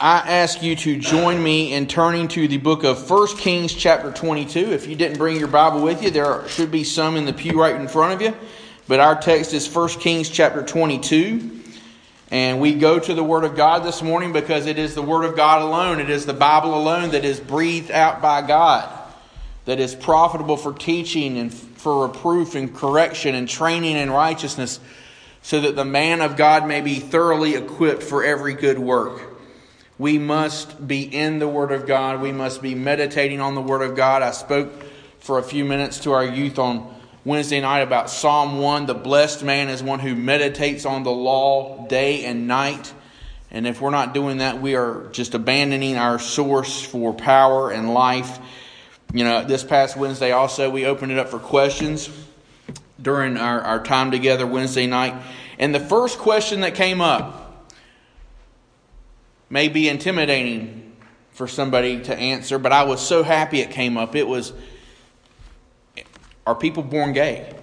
I ask you to join me in turning to the book of 1 Kings, chapter 22. If you didn't bring your Bible with you, there should be some in the pew right in front of you. But our text is 1 Kings, chapter 22. And we go to the Word of God this morning because it is the Word of God alone, it is the Bible alone that is breathed out by God, that is profitable for teaching and for reproof and correction and training in righteousness, so that the man of God may be thoroughly equipped for every good work. We must be in the Word of God. We must be meditating on the Word of God. I spoke for a few minutes to our youth on Wednesday night about Psalm 1. The blessed man is one who meditates on the law day and night. And if we're not doing that, we are just abandoning our source for power and life. You know, this past Wednesday also, we opened it up for questions during our, our time together Wednesday night. And the first question that came up may be intimidating for somebody to answer, but I was so happy it came up. It was Are people born gay?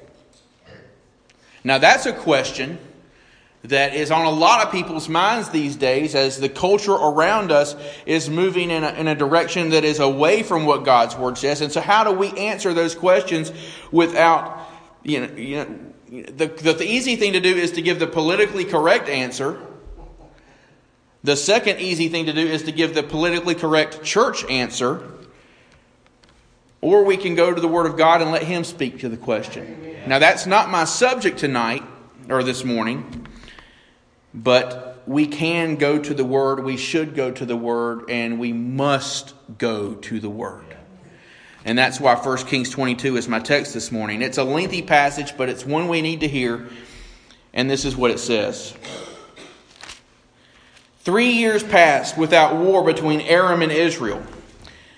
Now, that's a question that is on a lot of people's minds these days as the culture around us is moving in a, in a direction that is away from what God's Word says. And so, how do we answer those questions without, you know, you know the, the, the easy thing to do is to give the politically correct answer the second easy thing to do is to give the politically correct church answer, or we can go to the Word of God and let Him speak to the question. Now, that's not my subject tonight or this morning, but we can go to the Word, we should go to the Word, and we must go to the Word. And that's why 1 Kings 22 is my text this morning. It's a lengthy passage, but it's one we need to hear. And this is what it says. Three years passed without war between Aram and Israel.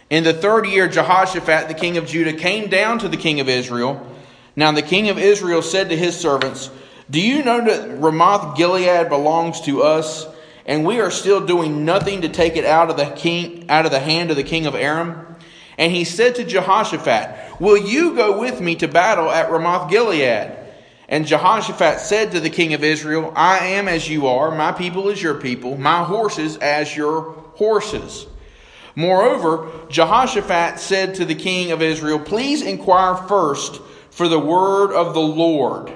In the third year, Jehoshaphat, the king of Judah, came down to the king of Israel. Now the king of Israel said to his servants, Do you know that Ramoth Gilead belongs to us, and we are still doing nothing to take it out of the king out of the hand of the king of Aram? And he said to Jehoshaphat, Will you go with me to battle at Ramoth Gilead? And Jehoshaphat said to the king of Israel, I am as you are, my people as your people, my horses as your horses. Moreover, Jehoshaphat said to the king of Israel, Please inquire first for the word of the Lord.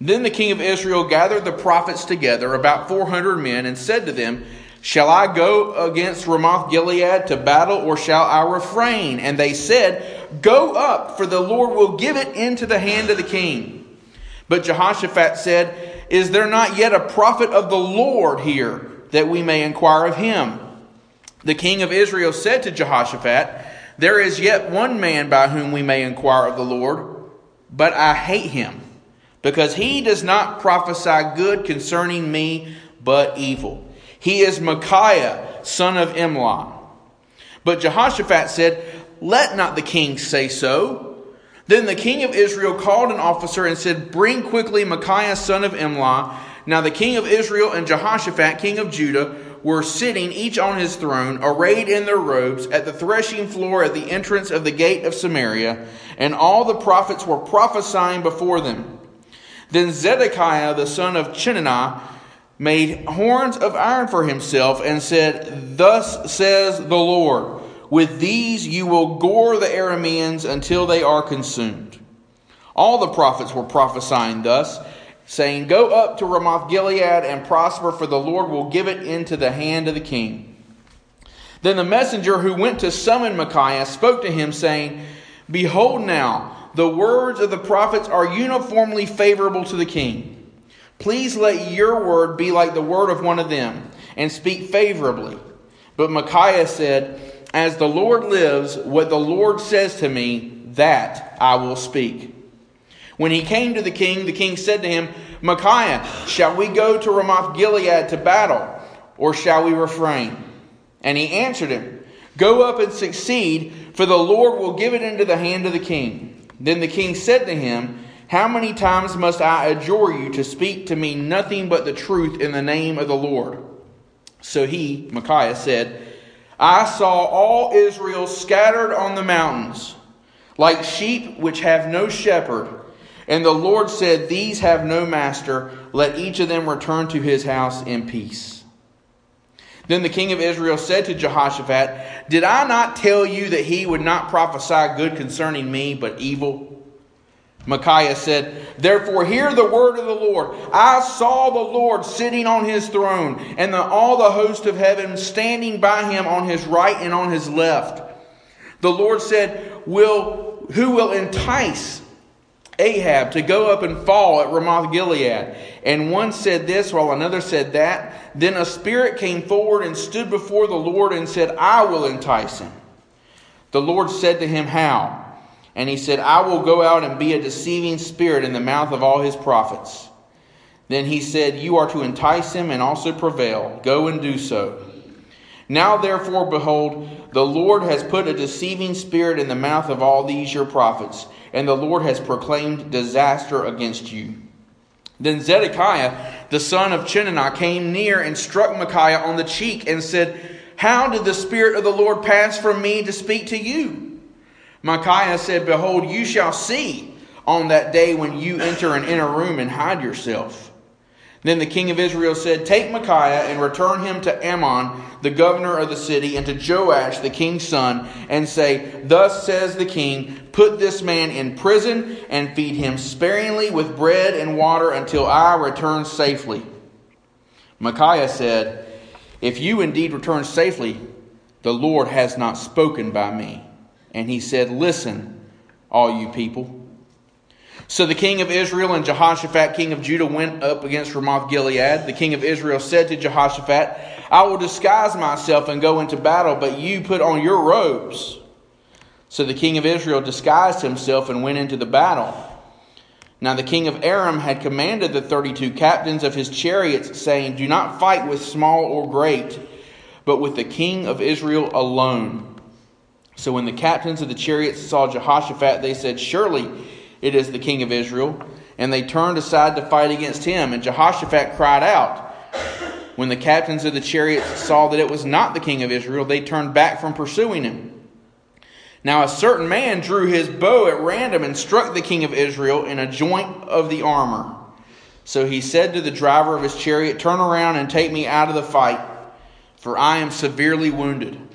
Then the king of Israel gathered the prophets together, about 400 men, and said to them, Shall I go against Ramoth Gilead to battle, or shall I refrain? And they said, Go up, for the Lord will give it into the hand of the king. But Jehoshaphat said, Is there not yet a prophet of the Lord here that we may inquire of him? The king of Israel said to Jehoshaphat, There is yet one man by whom we may inquire of the Lord, but I hate him, because he does not prophesy good concerning me, but evil. He is Micaiah, son of Imlah. But Jehoshaphat said, Let not the king say so. Then the king of Israel called an officer and said, Bring quickly Micaiah son of Imlah. Now the king of Israel and Jehoshaphat, king of Judah, were sitting each on his throne, arrayed in their robes, at the threshing floor at the entrance of the gate of Samaria, and all the prophets were prophesying before them. Then Zedekiah the son of Chenaanah made horns of iron for himself and said, Thus says the Lord. With these you will gore the Arameans until they are consumed. All the prophets were prophesying thus, saying, Go up to Ramoth Gilead and prosper, for the Lord will give it into the hand of the king. Then the messenger who went to summon Micaiah spoke to him, saying, Behold now, the words of the prophets are uniformly favorable to the king. Please let your word be like the word of one of them, and speak favorably. But Micaiah said, as the Lord lives, what the Lord says to me, that I will speak. When he came to the king, the king said to him, Micaiah, shall we go to Ramoth Gilead to battle, or shall we refrain? And he answered him, Go up and succeed, for the Lord will give it into the hand of the king. Then the king said to him, How many times must I adjure you to speak to me nothing but the truth in the name of the Lord? So he, Micaiah, said, I saw all Israel scattered on the mountains, like sheep which have no shepherd. And the Lord said, These have no master. Let each of them return to his house in peace. Then the king of Israel said to Jehoshaphat, Did I not tell you that he would not prophesy good concerning me, but evil? Micaiah said, Therefore, hear the word of the Lord. I saw the Lord sitting on his throne, and the, all the host of heaven standing by him on his right and on his left. The Lord said, will, Who will entice Ahab to go up and fall at Ramoth Gilead? And one said this, while another said that. Then a spirit came forward and stood before the Lord and said, I will entice him. The Lord said to him, How? And he said, I will go out and be a deceiving spirit in the mouth of all his prophets. Then he said, You are to entice him and also prevail. Go and do so. Now, therefore, behold, the Lord has put a deceiving spirit in the mouth of all these your prophets, and the Lord has proclaimed disaster against you. Then Zedekiah, the son of Chenaanah, came near and struck Micaiah on the cheek and said, How did the Spirit of the Lord pass from me to speak to you? Micaiah said, Behold, you shall see on that day when you enter an inner room and hide yourself. Then the king of Israel said, Take Micaiah and return him to Amon, the governor of the city, and to Joash, the king's son, and say, Thus says the king, Put this man in prison and feed him sparingly with bread and water until I return safely. Micaiah said, If you indeed return safely, the Lord has not spoken by me. And he said, Listen, all you people. So the king of Israel and Jehoshaphat, king of Judah, went up against Ramoth Gilead. The king of Israel said to Jehoshaphat, I will disguise myself and go into battle, but you put on your robes. So the king of Israel disguised himself and went into the battle. Now the king of Aram had commanded the thirty two captains of his chariots, saying, Do not fight with small or great, but with the king of Israel alone. So when the captains of the chariots saw Jehoshaphat, they said, Surely it is the king of Israel. And they turned aside to fight against him. And Jehoshaphat cried out. When the captains of the chariots saw that it was not the king of Israel, they turned back from pursuing him. Now a certain man drew his bow at random and struck the king of Israel in a joint of the armor. So he said to the driver of his chariot, Turn around and take me out of the fight, for I am severely wounded.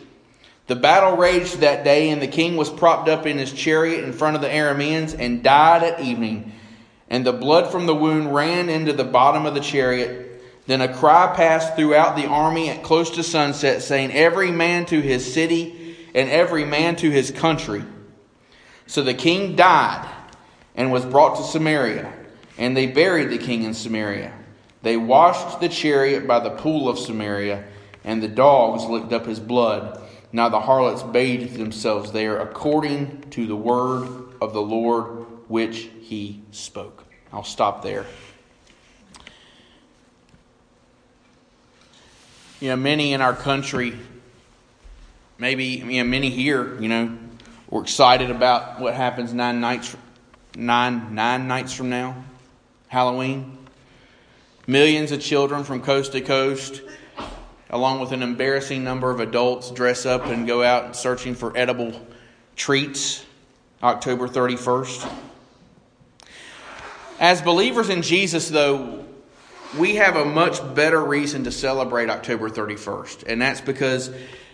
The battle raged that day, and the king was propped up in his chariot in front of the Arameans and died at evening. And the blood from the wound ran into the bottom of the chariot. Then a cry passed throughout the army at close to sunset, saying, Every man to his city and every man to his country. So the king died and was brought to Samaria, and they buried the king in Samaria. They washed the chariot by the pool of Samaria, and the dogs licked up his blood. Now the harlots bathed themselves there according to the word of the Lord which he spoke. I'll stop there. You know, many in our country, maybe you know, many here, you know, we're excited about what happens nine nights, nine nine nights from now, Halloween. Millions of children from coast to coast along with an embarrassing number of adults, dress up and go out searching for edible treats October 31st. As believers in Jesus, though, we have a much better reason to celebrate October 31st, and that's because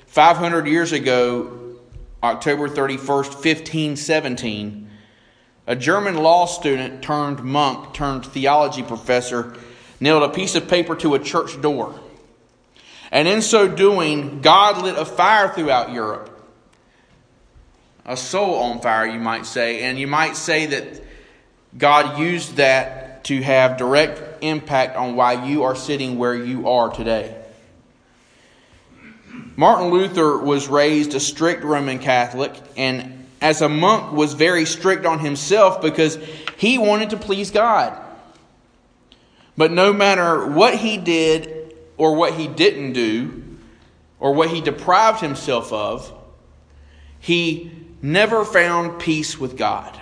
500 years ago, October 31st, 1517, a German law student turned monk turned theology professor nailed a piece of paper to a church door and in so doing, God lit a fire throughout Europe. A soul on fire, you might say. And you might say that God used that to have direct impact on why you are sitting where you are today. Martin Luther was raised a strict Roman Catholic and as a monk was very strict on himself because he wanted to please God. But no matter what he did or what he didn't do or what he deprived himself of, he never found peace with God.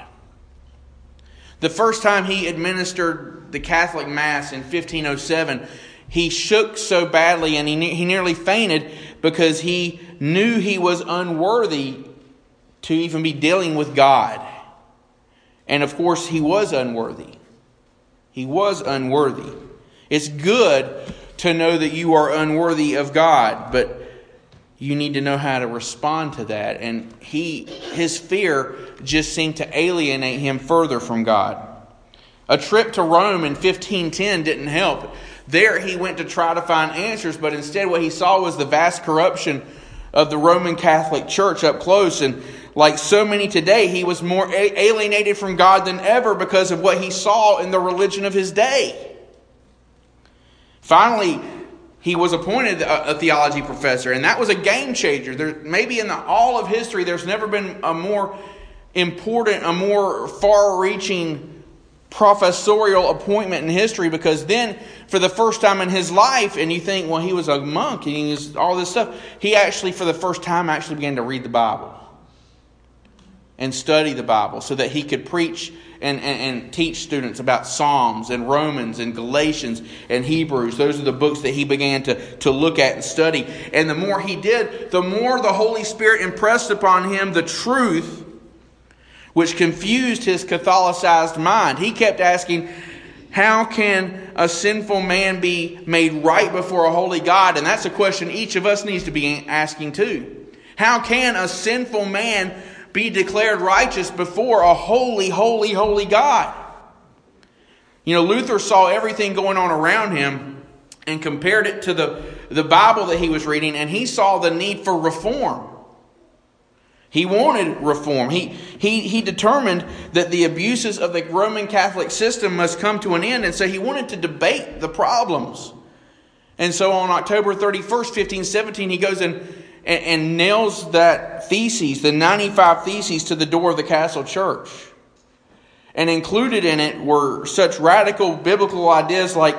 The first time he administered the Catholic Mass in 1507, he shook so badly and he, he nearly fainted because he knew he was unworthy to even be dealing with God. And of course, he was unworthy. He was unworthy. It's good to know that you are unworthy of God, but you need to know how to respond to that. And he, his fear just seemed to alienate him further from God. A trip to Rome in 1510 didn't help. There he went to try to find answers, but instead what he saw was the vast corruption of the Roman Catholic Church up close. And like so many today, he was more alienated from God than ever because of what he saw in the religion of his day. Finally, he was appointed a, theology professor, and that was a game changer. There, maybe in the, all of history, there's never been a more important, a more far reaching professorial appointment in history because then for the first time in his life and you think well he was a monk and he was all this stuff he actually for the first time actually began to read the bible and study the bible so that he could preach and, and, and teach students about psalms and romans and galatians and hebrews those are the books that he began to, to look at and study and the more he did the more the holy spirit impressed upon him the truth which confused his Catholicized mind. He kept asking, How can a sinful man be made right before a holy God? And that's a question each of us needs to be asking too. How can a sinful man be declared righteous before a holy, holy, holy God? You know, Luther saw everything going on around him and compared it to the, the Bible that he was reading, and he saw the need for reform. He wanted reform. He, he, he determined that the abuses of the Roman Catholic system must come to an end, and so he wanted to debate the problems. And so on October 31st, 1517, he goes and, and, and nails that theses, the 95 theses, to the door of the castle church. And included in it were such radical biblical ideas like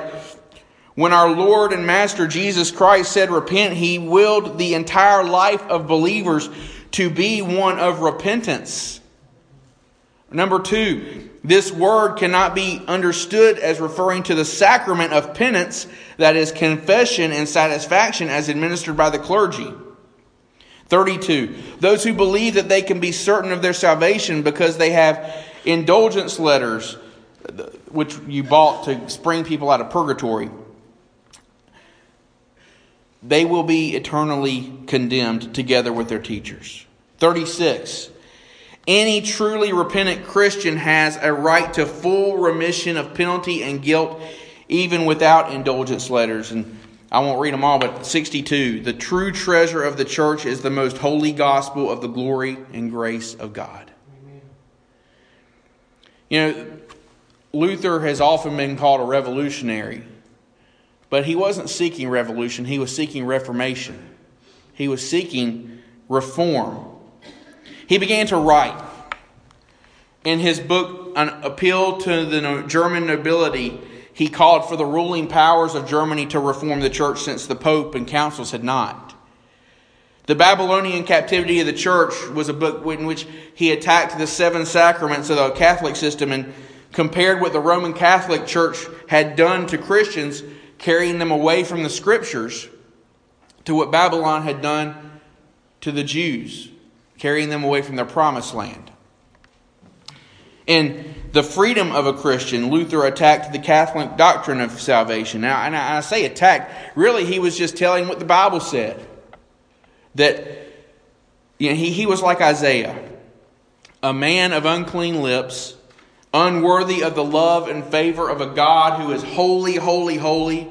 when our Lord and Master Jesus Christ said, Repent, he willed the entire life of believers to be one of repentance. Number two, this word cannot be understood as referring to the sacrament of penance, that is, confession and satisfaction as administered by the clergy. 32. Those who believe that they can be certain of their salvation because they have indulgence letters, which you bought to spring people out of purgatory they will be eternally condemned together with their teachers. 36. Any truly repentant Christian has a right to full remission of penalty and guilt, even without indulgence letters. And I won't read them all, but 62. The true treasure of the church is the most holy gospel of the glory and grace of God. Amen. You know, Luther has often been called a revolutionary. But he wasn't seeking revolution, he was seeking reformation. He was seeking reform. He began to write. In his book, An Appeal to the German Nobility, he called for the ruling powers of Germany to reform the church since the Pope and councils had not. The Babylonian Captivity of the Church was a book in which he attacked the seven sacraments of the Catholic system and compared what the Roman Catholic Church had done to Christians carrying them away from the scriptures to what Babylon had done to the Jews, carrying them away from their promised land. In the freedom of a Christian, Luther attacked the Catholic doctrine of salvation. Now, and I say attacked, really, he was just telling what the Bible said. That you know, he, he was like Isaiah, a man of unclean lips unworthy of the love and favor of a God who is holy, holy, holy.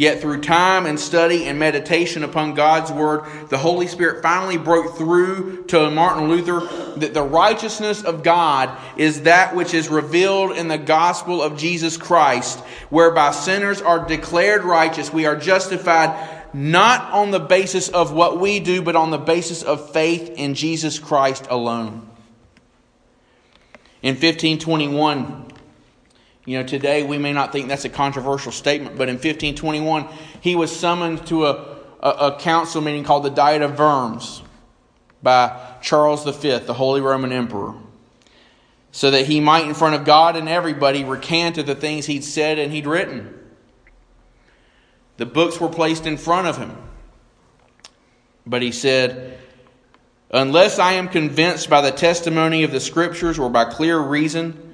Yet through time and study and meditation upon God's Word, the Holy Spirit finally broke through to Martin Luther that the righteousness of God is that which is revealed in the gospel of Jesus Christ, whereby sinners are declared righteous. We are justified not on the basis of what we do, but on the basis of faith in Jesus Christ alone. In 1521, you know, today we may not think that's a controversial statement, but in 1521, he was summoned to a, a, a council meeting called the Diet of Worms by Charles V, the Holy Roman Emperor, so that he might, in front of God and everybody, recant of the things he'd said and he'd written. The books were placed in front of him. But he said, Unless I am convinced by the testimony of the Scriptures or by clear reason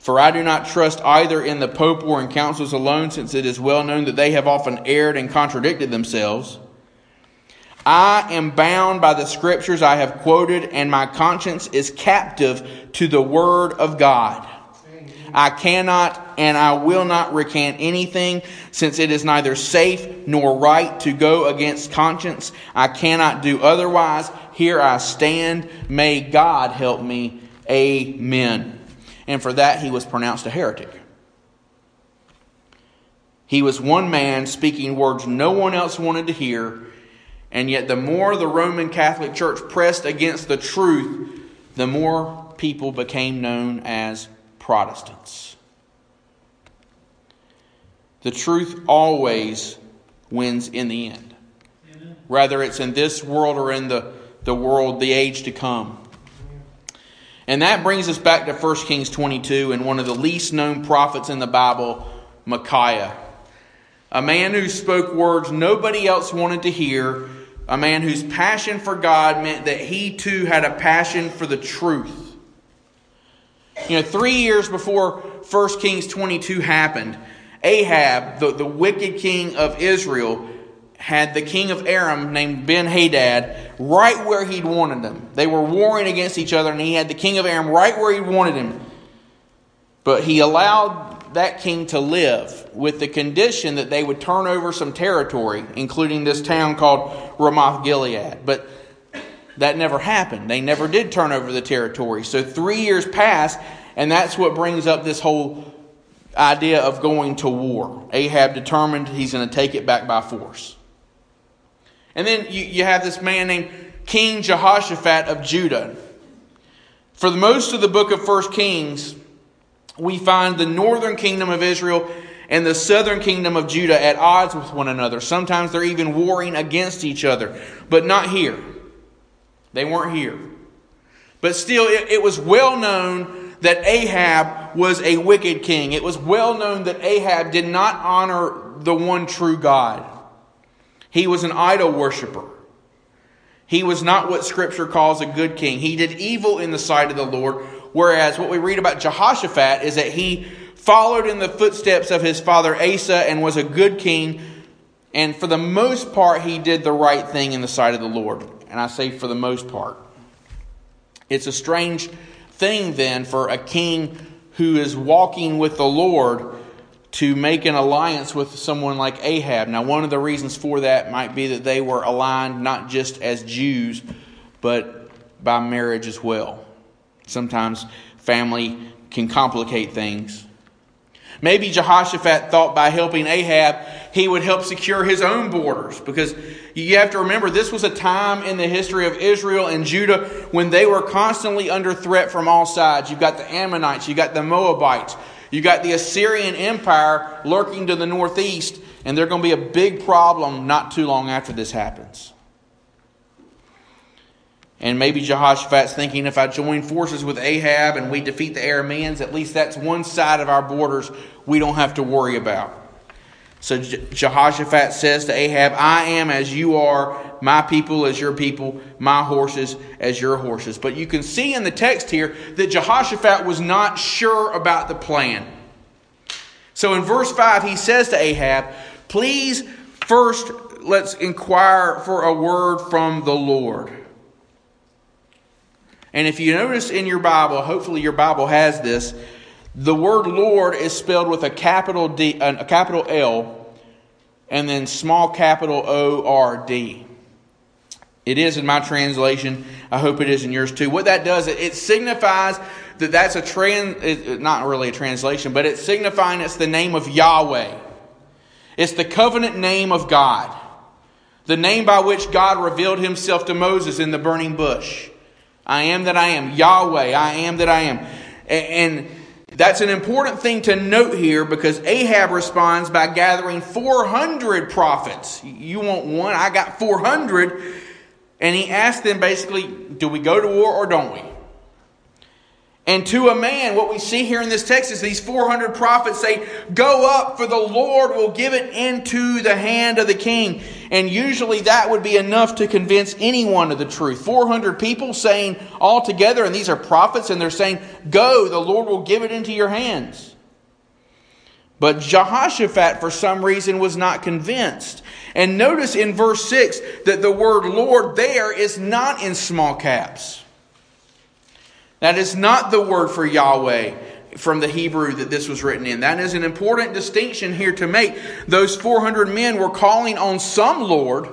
For I do not trust either in the Pope or in councils alone, since it is well known that they have often erred and contradicted themselves. I am bound by the scriptures I have quoted, and my conscience is captive to the word of God. I cannot and I will not recant anything, since it is neither safe nor right to go against conscience. I cannot do otherwise. Here I stand. May God help me. Amen. And for that, he was pronounced a heretic. He was one man speaking words no one else wanted to hear, and yet the more the Roman Catholic Church pressed against the truth, the more people became known as Protestants. The truth always wins in the end, whether it's in this world or in the, the world, the age to come. And that brings us back to 1 Kings 22 and one of the least known prophets in the Bible, Micaiah. A man who spoke words nobody else wanted to hear, a man whose passion for God meant that he too had a passion for the truth. You know, three years before 1 Kings 22 happened, Ahab, the, the wicked king of Israel, had the king of Aram named Ben Hadad right where he'd wanted them. They were warring against each other, and he had the king of Aram right where he wanted him. But he allowed that king to live with the condition that they would turn over some territory, including this town called Ramoth Gilead. But that never happened. They never did turn over the territory. So three years passed, and that's what brings up this whole idea of going to war. Ahab determined he's going to take it back by force. And then you, you have this man named King Jehoshaphat of Judah. For the most of the book of First Kings, we find the northern kingdom of Israel and the southern kingdom of Judah at odds with one another. Sometimes they're even warring against each other, but not here. They weren't here. But still, it, it was well known that Ahab was a wicked king. It was well known that Ahab did not honor the one true God. He was an idol worshiper. He was not what Scripture calls a good king. He did evil in the sight of the Lord, whereas what we read about Jehoshaphat is that he followed in the footsteps of his father Asa and was a good king. And for the most part, he did the right thing in the sight of the Lord. And I say for the most part. It's a strange thing then for a king who is walking with the Lord to make an alliance with someone like Ahab. Now, one of the reasons for that might be that they were aligned not just as Jews, but by marriage as well. Sometimes family can complicate things. Maybe Jehoshaphat thought by helping Ahab, he would help secure his own borders. Because you have to remember, this was a time in the history of Israel and Judah when they were constantly under threat from all sides. You've got the Ammonites, you've got the Moabites, you've got the Assyrian Empire lurking to the northeast, and they're going to be a big problem not too long after this happens. And maybe Jehoshaphat's thinking if I join forces with Ahab and we defeat the Arameans, at least that's one side of our borders we don't have to worry about. So Jehoshaphat says to Ahab, I am as you are, my people as your people, my horses as your horses. But you can see in the text here that Jehoshaphat was not sure about the plan. So in verse 5, he says to Ahab, Please first let's inquire for a word from the Lord. And if you notice in your Bible, hopefully your Bible has this, the word Lord is spelled with a capital D, a capital L, and then small capital O R D. It is in my translation. I hope it is in yours too. What that does, it signifies that that's a trans, not really a translation, but it's signifying it's the name of Yahweh. It's the covenant name of God, the name by which God revealed Himself to Moses in the burning bush. I am that I am. Yahweh, I am that I am. And that's an important thing to note here because Ahab responds by gathering 400 prophets. You want one? I got 400. And he asked them basically, do we go to war or don't we? And to a man, what we see here in this text is these 400 prophets say, Go up, for the Lord will give it into the hand of the king. And usually that would be enough to convince anyone of the truth. 400 people saying all together, and these are prophets, and they're saying, Go, the Lord will give it into your hands. But Jehoshaphat, for some reason, was not convinced. And notice in verse 6 that the word Lord there is not in small caps. That is not the word for Yahweh from the Hebrew that this was written in. That is an important distinction here to make. Those 400 men were calling on some Lord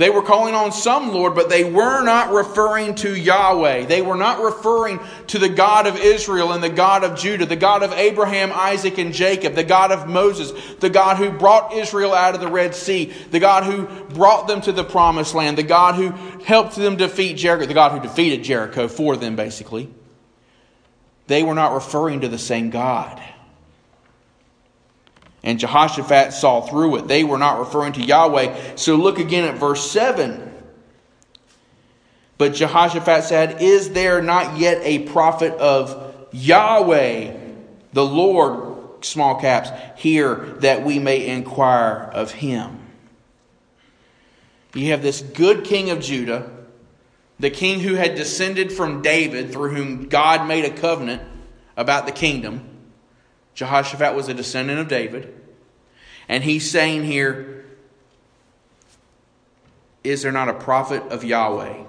they were calling on some Lord, but they were not referring to Yahweh. They were not referring to the God of Israel and the God of Judah, the God of Abraham, Isaac, and Jacob, the God of Moses, the God who brought Israel out of the Red Sea, the God who brought them to the promised land, the God who helped them defeat Jericho, the God who defeated Jericho for them, basically. They were not referring to the same God. And Jehoshaphat saw through it. They were not referring to Yahweh. So look again at verse 7. But Jehoshaphat said, Is there not yet a prophet of Yahweh, the Lord, small caps, here that we may inquire of him? You have this good king of Judah, the king who had descended from David, through whom God made a covenant about the kingdom. Jehoshaphat was a descendant of David. And he's saying here, Is there not a prophet of Yahweh?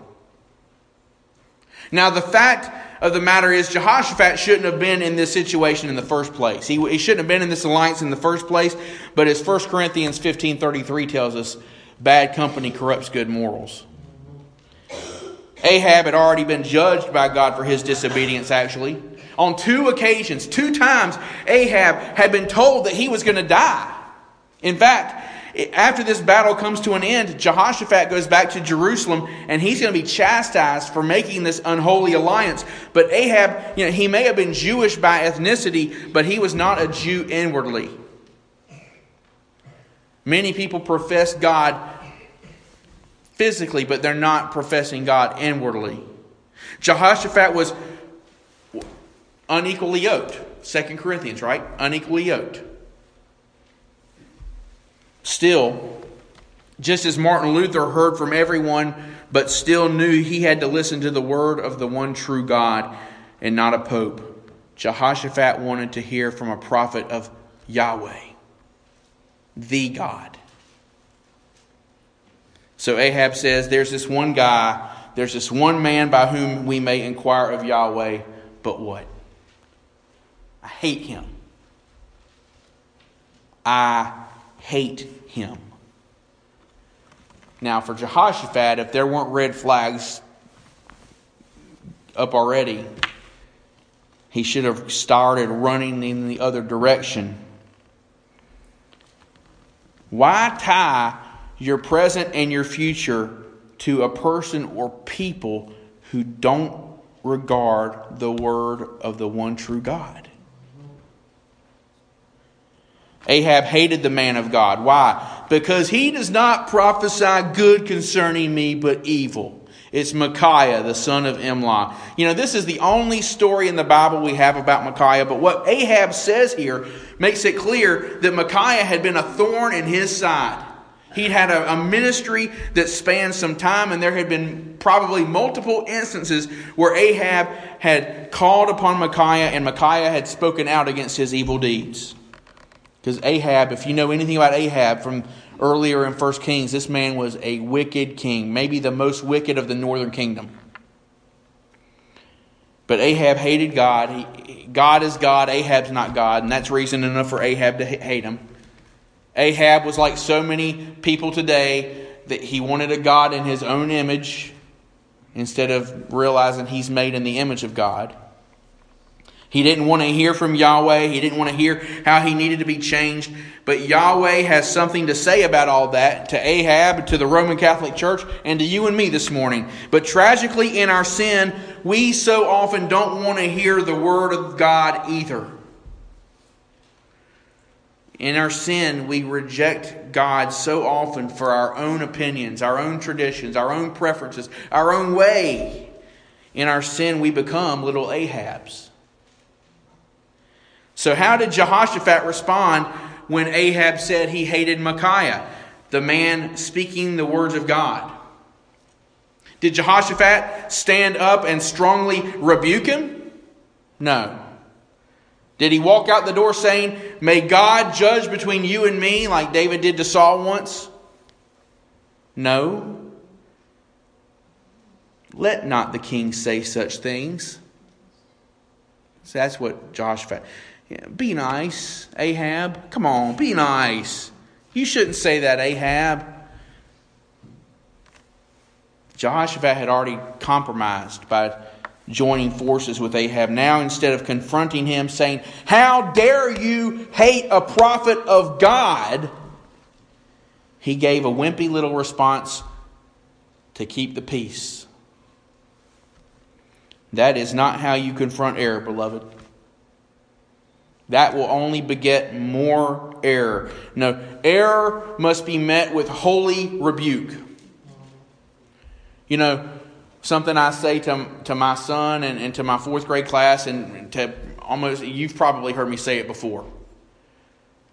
Now, the fact of the matter is, Jehoshaphat shouldn't have been in this situation in the first place. He, he shouldn't have been in this alliance in the first place, but as 1 Corinthians 15.33 tells us, bad company corrupts good morals. Ahab had already been judged by God for his disobedience, actually. On two occasions, two times, Ahab had been told that he was going to die. In fact, after this battle comes to an end, Jehoshaphat goes back to Jerusalem and he's going to be chastised for making this unholy alliance. But Ahab, you know, he may have been Jewish by ethnicity, but he was not a Jew inwardly. Many people profess God physically, but they're not professing God inwardly. Jehoshaphat was unequally yoked. Second Corinthians, right? Unequally yoked. Still, just as Martin Luther heard from everyone, but still knew he had to listen to the word of the one true God and not a pope, Jehoshaphat wanted to hear from a prophet of Yahweh, the God. So Ahab says, There's this one guy, there's this one man by whom we may inquire of Yahweh, but what? I hate him. I hate him. Now, for Jehoshaphat, if there weren't red flags up already, he should have started running in the other direction. Why tie your present and your future to a person or people who don't regard the word of the one true God? Ahab hated the man of God. Why? Because he does not prophesy good concerning me, but evil. It's Micaiah, the son of Imlah. You know, this is the only story in the Bible we have about Micaiah, but what Ahab says here makes it clear that Micaiah had been a thorn in his side. He'd had a, a, ministry that spanned some time, and there had been probably multiple instances where Ahab had called upon Micaiah, and Micaiah had spoken out against his evil deeds. Because Ahab, if you know anything about Ahab from earlier in 1 Kings, this man was a wicked king, maybe the most wicked of the northern kingdom. But Ahab hated God. He, God is God, Ahab's not God, and that's reason enough for Ahab to hate him. Ahab was like so many people today that he wanted a God in his own image instead of realizing he's made in the image of God. He didn't want to hear from Yahweh. He didn't want to hear how he needed to be changed. But Yahweh has something to say about all that to Ahab, to the Roman Catholic Church, and to you and me this morning. But tragically, in our sin, we so often don't want to hear the word of God either. In our sin, we reject God so often for our own opinions, our own traditions, our own preferences, our own way. In our sin, we become little Ahabs. So, how did Jehoshaphat respond when Ahab said he hated Micaiah, the man speaking the words of God? Did Jehoshaphat stand up and strongly rebuke him? No. Did he walk out the door saying, May God judge between you and me, like David did to Saul once? No. Let not the king say such things. So that's what Jehoshaphat. Yeah, be nice, Ahab. Come on, be nice. You shouldn't say that, Ahab. Jehoshaphat had already compromised by joining forces with Ahab. Now, instead of confronting him, saying, How dare you hate a prophet of God? he gave a wimpy little response to keep the peace. That is not how you confront error, beloved. That will only beget more error. No, error must be met with holy rebuke. You know, something I say to, to my son and, and to my fourth grade class, and to almost, you've probably heard me say it before.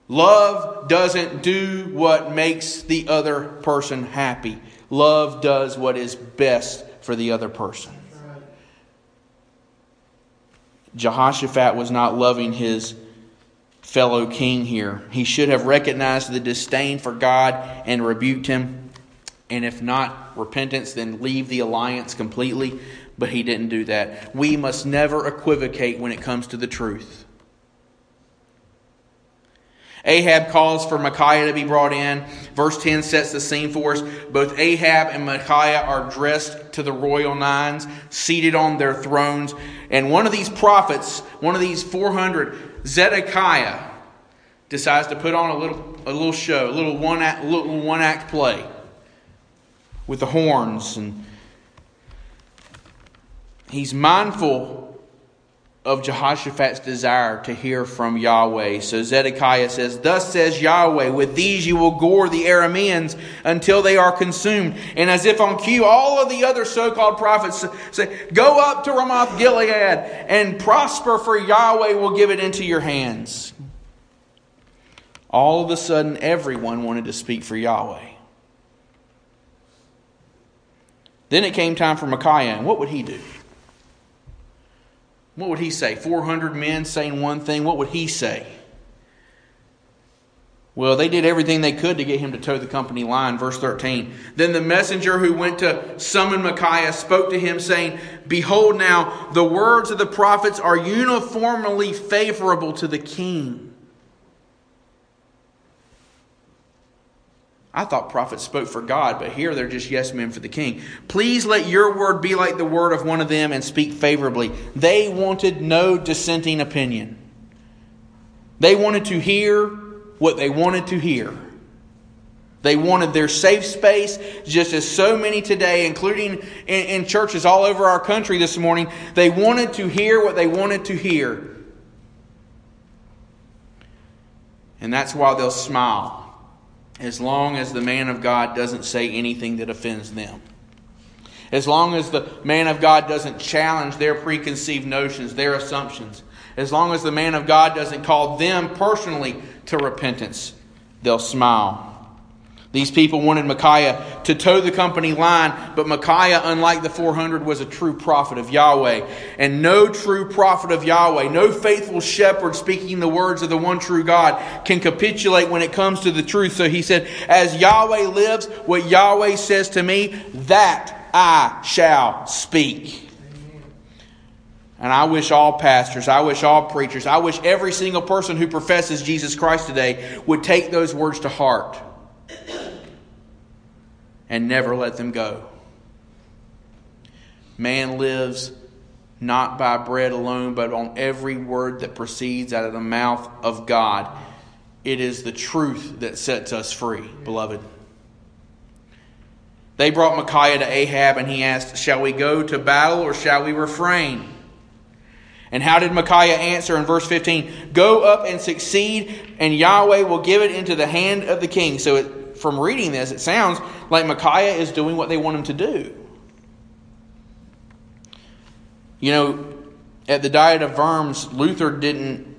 Love doesn't do what makes the other person happy. Love does what is best for the other person. Jehoshaphat was not loving his fellow king here. He should have recognized the disdain for God and rebuked him and if not repentance, then leave the alliance completely. But he didn't do that. We must never equivocate when it comes to the truth. Ahab calls for Micaiah to be brought in. Verse 10 sets the scene for us. Both Ahab and Micaiah are dressed to the royal nines, seated on their thrones. And one of these prophets, one of these 400, Zedekiah, decides to put on a little, a little show, a little one act, little one act play with the horns. And he's mindful of Jehoshaphat's desire to hear from Yahweh. So Zedekiah says, Thus says Yahweh, with these you will gore the Arameans until they are consumed. And as if on cue, all of the other so called prophets say, Go up to Ramoth Gilead and prosper, for Yahweh will give it into your hands. All of a sudden, everyone wanted to speak for Yahweh. Then it came time for Micaiah, and what would he do? What would he say? 400 men saying one thing, what would he say? Well, they did everything they could to get him to toe the company line. Verse 13. Then the messenger who went to summon Micaiah spoke to him, saying, Behold, now the words of the prophets are uniformly favorable to the king. I thought prophets spoke for God, but here they're just yes men for the king. Please let your word be like the word of one of them and speak favorably. They wanted no dissenting opinion. They wanted to hear what they wanted to hear. They wanted their safe space, just as so many today, including in, in, churches all over our country this morning, they wanted to hear what they wanted to hear. And that's why they'll smile as long as the man of God doesn't say anything that offends them. As long as the man of God doesn't challenge their preconceived notions, their assumptions. As long as the man of God doesn't call them personally to repentance, they'll smile. These people wanted Micaiah to toe the company line, but Micaiah, unlike the 400, was a true prophet of Yahweh. And no true prophet of Yahweh, no faithful shepherd speaking the words of the one true God can capitulate when it comes to the truth. So he said, As Yahweh lives, what Yahweh says to me, that I shall speak. And I wish all pastors, I wish all preachers, I wish every single person who professes Jesus Christ today would take those words to heart and never let them go. Man lives not by bread alone, but on every word that proceeds out of the mouth of God. It is the truth that sets us free, beloved. They brought Micaiah to Ahab, and he asked, Shall we go to battle or shall we refrain? And how did Micaiah answer in verse 15? Go up and succeed, and Yahweh will give it into the hand of the king. So it, from reading this, it sounds like Micaiah is doing what they want him to do. You know, at the Diet of Worms, Luther didn't,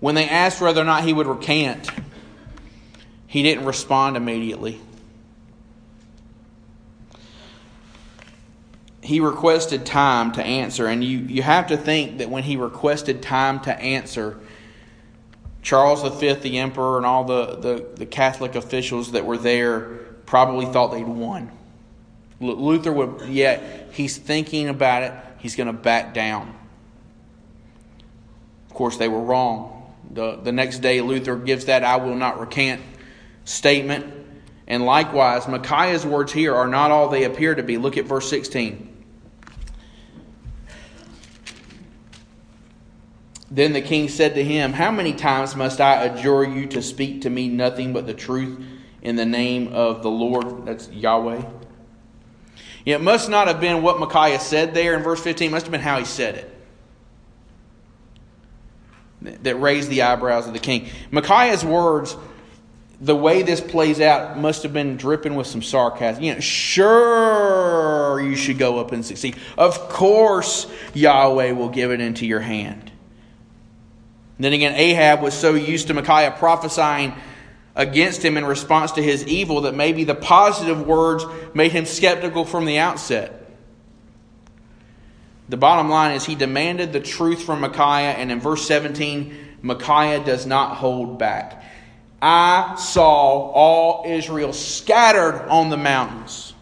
when they asked whether or not he would recant, he didn't respond immediately. He requested time to answer, and you, you have to think that when he requested time to answer, Charles V, the emperor, and all the, the, the Catholic officials that were there probably thought they'd won. Luther would, yeah, he's thinking about it, he's going to back down. Of course, they were wrong. The, the next day, Luther gives that I will not recant statement. And likewise, Micaiah's words here are not all they appear to be. Look at verse 16. Then the king said to him, How many times must I adjure you to speak to me nothing but the truth in the name of the Lord? That's Yahweh. It must not have been what Micaiah said there in verse 15, it must have been how he said it that raised the eyebrows of the king. Micaiah's words, the way this plays out, must have been dripping with some sarcasm. You know, sure, you should go up and succeed. Of course, Yahweh will give it into your hand. Then again, Ahab was so used to Micaiah prophesying against him in response to his evil that maybe the positive words made him skeptical from the outset. The bottom line is he demanded the truth from Micaiah, and in verse 17, Micaiah does not hold back. I saw all Israel scattered on the mountains,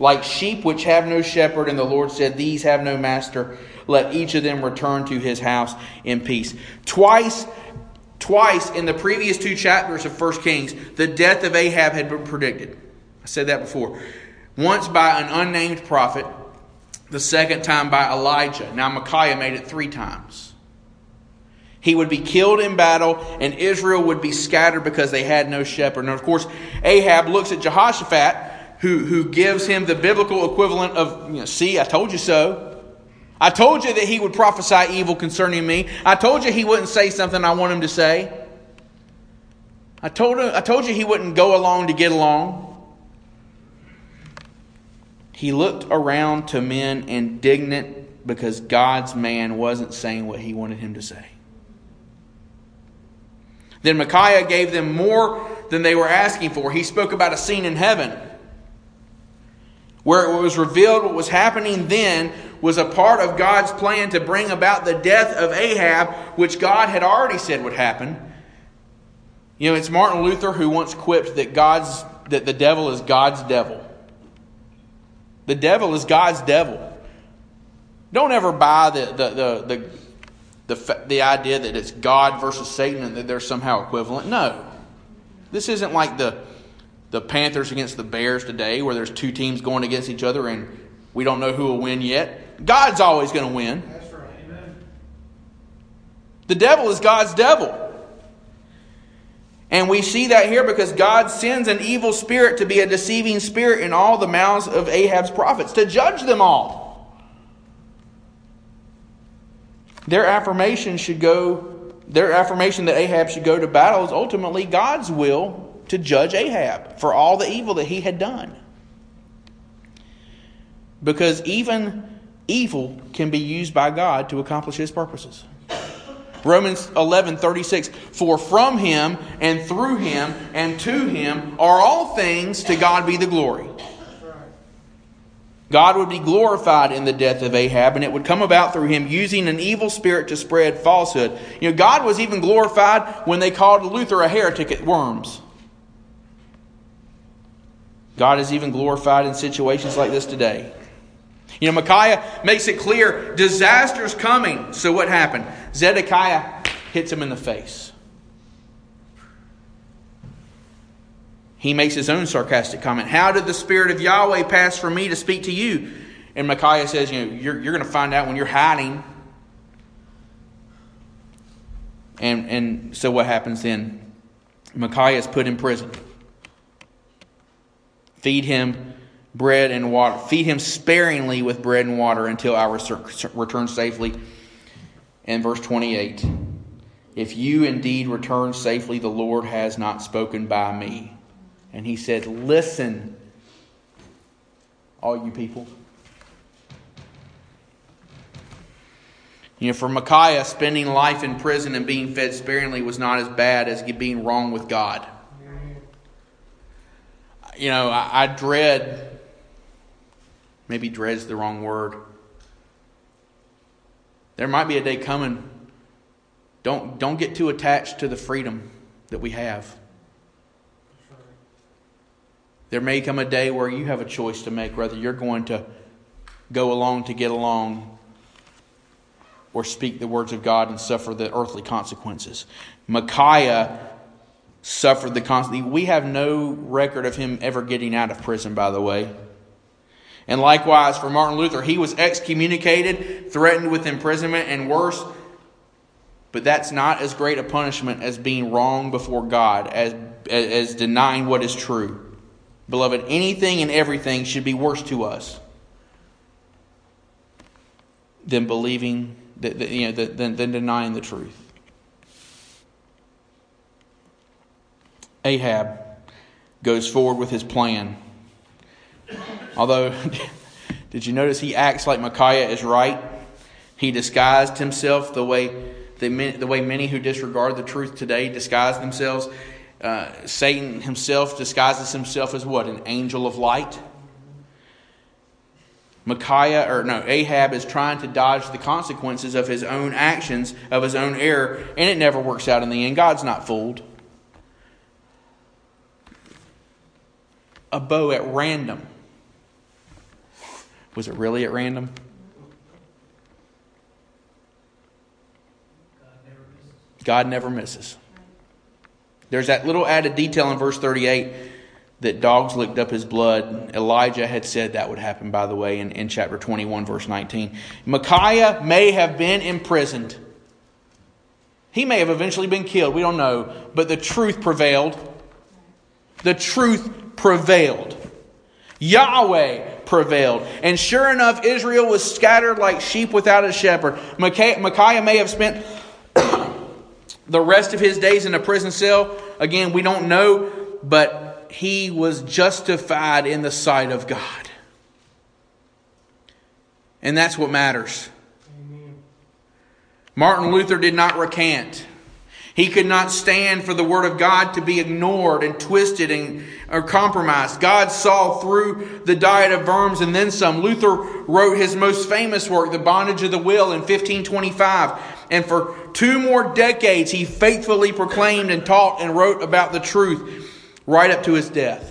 like sheep which have no shepherd, and the Lord said, These have no master. Let each of them return to his house in peace. Twice Twice in the previous two chapters of 1 Kings, the death of Ahab had been predicted. I said that before. Once by an unnamed prophet, the second time by Elijah. Now, Micaiah made it three times. He would be killed in battle, and Israel would be scattered because they had no shepherd. And of course, Ahab looks at Jehoshaphat, who, who gives him the biblical equivalent of, you know, see, I told you so. I told you that he would prophesy evil concerning me. I told you he wouldn't say something I want him to say. I told, him, I told you he wouldn't go along to get along. He looked around to men indignant because God's man wasn't saying what he wanted him to say. Then Micaiah gave them more than they were asking for. He spoke about a scene in heaven where it was revealed what was happening then was a part of God's plan to bring about the death of Ahab, which God had already said would happen. You know, it's Martin Luther who once quipped that God's that the devil is God's devil. The devil is God's devil. Don't ever buy the the the the, the, the idea that it's God versus Satan and that they're somehow equivalent. No. This isn't like the the Panthers against the Bears today, where there's two teams going against each other and we don't know who will win yet. God's always going to win. The devil is God's devil. And we see that here because God sends an evil spirit to be a deceiving spirit in all the mouths of Ahab's prophets to judge them all. Their affirmation should go, their affirmation that Ahab should go to battle is ultimately God's will to judge Ahab for all the evil that he had done. Because even evil can be used by God to accomplish his purposes. Romans 11, 36. For from him and through him and to him are all things, to God be the glory. God would be glorified in the death of Ahab, and it would come about through him using an evil spirit to spread falsehood. You know, God was even glorified when they called Luther a heretic at Worms. God is even glorified in situations like this today. You know, Micaiah makes it clear disaster's coming. So what happened? Zedekiah hits him in the face. He makes his own sarcastic comment. How did the Spirit of Yahweh pass from me to speak to you? And Micaiah says, You know, you're, you're going to find out when you're hiding. And, and so what happens then? Micaiah is put in prison. Feed him bread and water. Feed him sparingly with bread and water until I return safely. And verse 28 If you indeed return safely, the Lord has not spoken by me. And he said, Listen, all you people. You know, for Micaiah, spending life in prison and being fed sparingly was not as bad as being wrong with God. You know, I, I dread, maybe dread's the wrong word. There might be a day coming. Don't, don't get too attached to the freedom that we have. There may come a day where you have a choice to make whether you're going to go along to get along or speak the words of God and suffer the earthly consequences. Micaiah suffered the consequences. We have no record of him ever getting out of prison, by the way. And likewise for Martin Luther, he was excommunicated, threatened with imprisonment, and worse. But that's not as great a punishment as being wrong before God, as, as denying what is true. Beloved, anything and everything should be worse to us than believing, that, that you know, than, than denying the truth. Ahab goes forward with his plan. Although, did you notice he acts like Micaiah is right? He disguised himself the way the, the way many who disregard the truth today disguise themselves. Uh, Satan himself disguises himself as what? An angel of light. Micaiah, or no, Ahab is trying to dodge the consequences of his own actions, of his own error, and it never works out in the end. God's not fooled. A bow at random. Was it really at random? God never misses. There's that little added detail in verse 38 that dogs licked up his blood. Elijah had said that would happen, by the way, in, in chapter 21, verse 19. Micaiah may have been imprisoned. He may have eventually been killed. We don't know. But the truth prevailed. The truth prevailed. Yahweh prevailed. And sure enough, Israel was scattered like sheep without a shepherd. Micaiah may have spent the rest of his days in a prison cell, again, we don't know, but he was justified in the sight of God. And that's what matters. Amen. Martin Luther did not recant. He could not stand for the Word of God to be ignored and twisted and, or compromised. God saw through the diet of worms and then some. Luther wrote his most famous work, The Bondage of the Will, in 1525. And for two more decades, he faithfully proclaimed and taught and wrote about the truth right up to his death.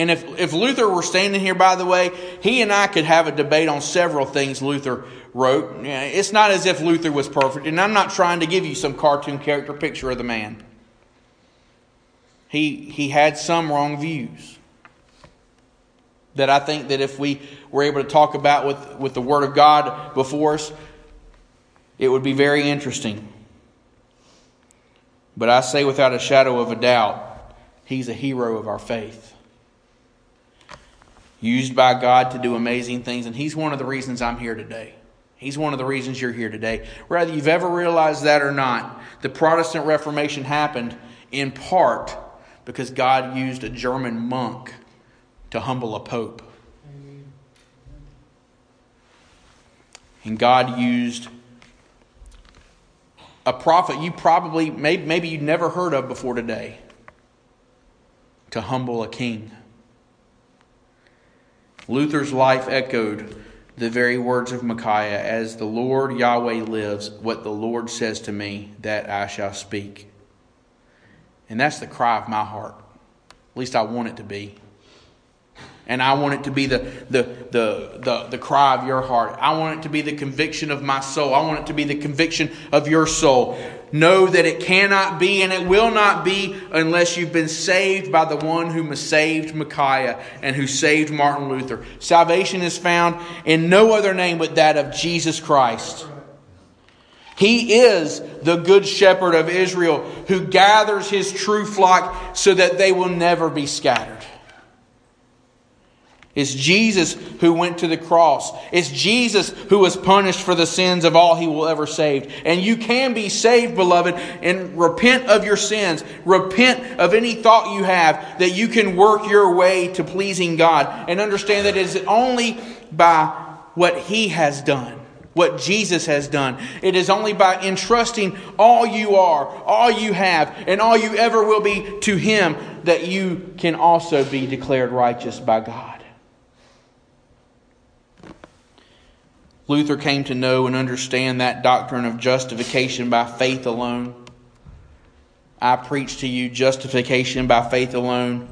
And if, if Luther were standing here, by the way, he and I could have a debate on several things Luther wrote. It's not as if Luther was perfect, and I'm not trying to give you some cartoon character picture of the man. He, he had some wrong views that I think that if we were able to talk about with, with the Word of God before us, it would be very interesting. But I say without a shadow of a doubt, he's a hero of our faith. Used by God to do amazing things, and he's one of the reasons I'm here today. He's one of the reasons you're here today. Whether you've ever realized that or not, the Protestant Reformation happened in part because God used a German monk to humble a pope. And God used a prophet you probably, maybe, maybe you never heard of before today, to humble a king. Luther's life echoed the very words of Micaiah As the Lord Yahweh lives, what the Lord says to me, that I shall speak. And that's the cry of my heart. At least I want it to be. And I want it to be the, the, the, the, the cry of your heart. I want it to be the conviction of my soul. I want it to be the conviction of your soul. Know that it cannot be and it will not be unless you've been saved by the one who saved Micaiah and who saved Martin Luther. Salvation is found in no other name but that of Jesus Christ. He is the good shepherd of Israel who gathers his true flock so that they will never be scattered. It's Jesus who went to the cross. It's Jesus who was punished for the sins of all he will ever save. And you can be saved, beloved, and repent of your sins. Repent of any thought you have that you can work your way to pleasing God. And understand that it is only by what he has done. what Jesus has done. It is only by entrusting all you are, all you have, and all you ever will be to Him that you can also be declared righteous by God. Luther came to know and understand that doctrine of justification by faith alone. I preach to you justification by faith alone.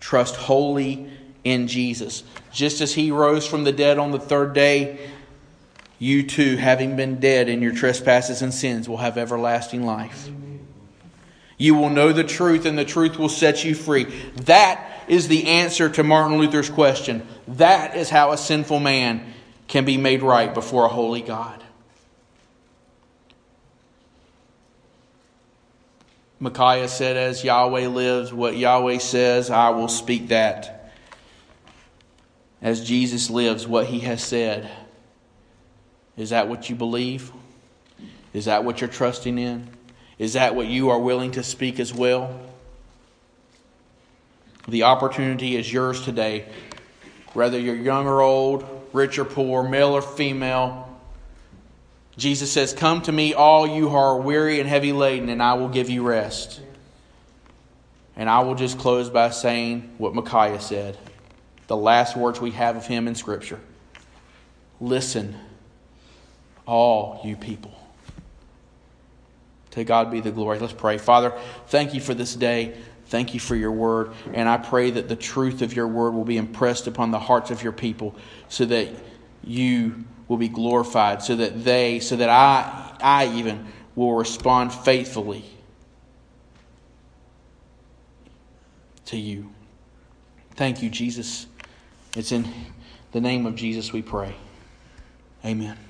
Trust wholly in Jesus. Just as he rose from the dead on the third day, you too, having been dead in your trespasses and sins, will have everlasting life. You will know the truth, and the truth will set you free. That is the answer to Martin Luther's question. That is how a sinful man can be made right before a holy God. Micaiah said, As Yahweh lives, what Yahweh says, I will speak that. As Jesus lives, what he has said. Is that what you believe? Is that what you're trusting in? Is that what you are willing to speak as well? The opportunity is yours today, whether you're young or old, rich or poor, male or female. Jesus says, Come to me, all you who are weary and heavy laden, and I will give you rest. And I will just close by saying what Micaiah said the last words we have of him in Scripture. Listen, all you people. To God be the glory. Let's pray. Father, thank you for this day. Thank you for your word. And I pray that the truth of your word will be impressed upon the hearts of your people so that you will be glorified, so that they, so that I, I even will respond faithfully to you. Thank you, Jesus. It's in the name of Jesus we pray. Amen.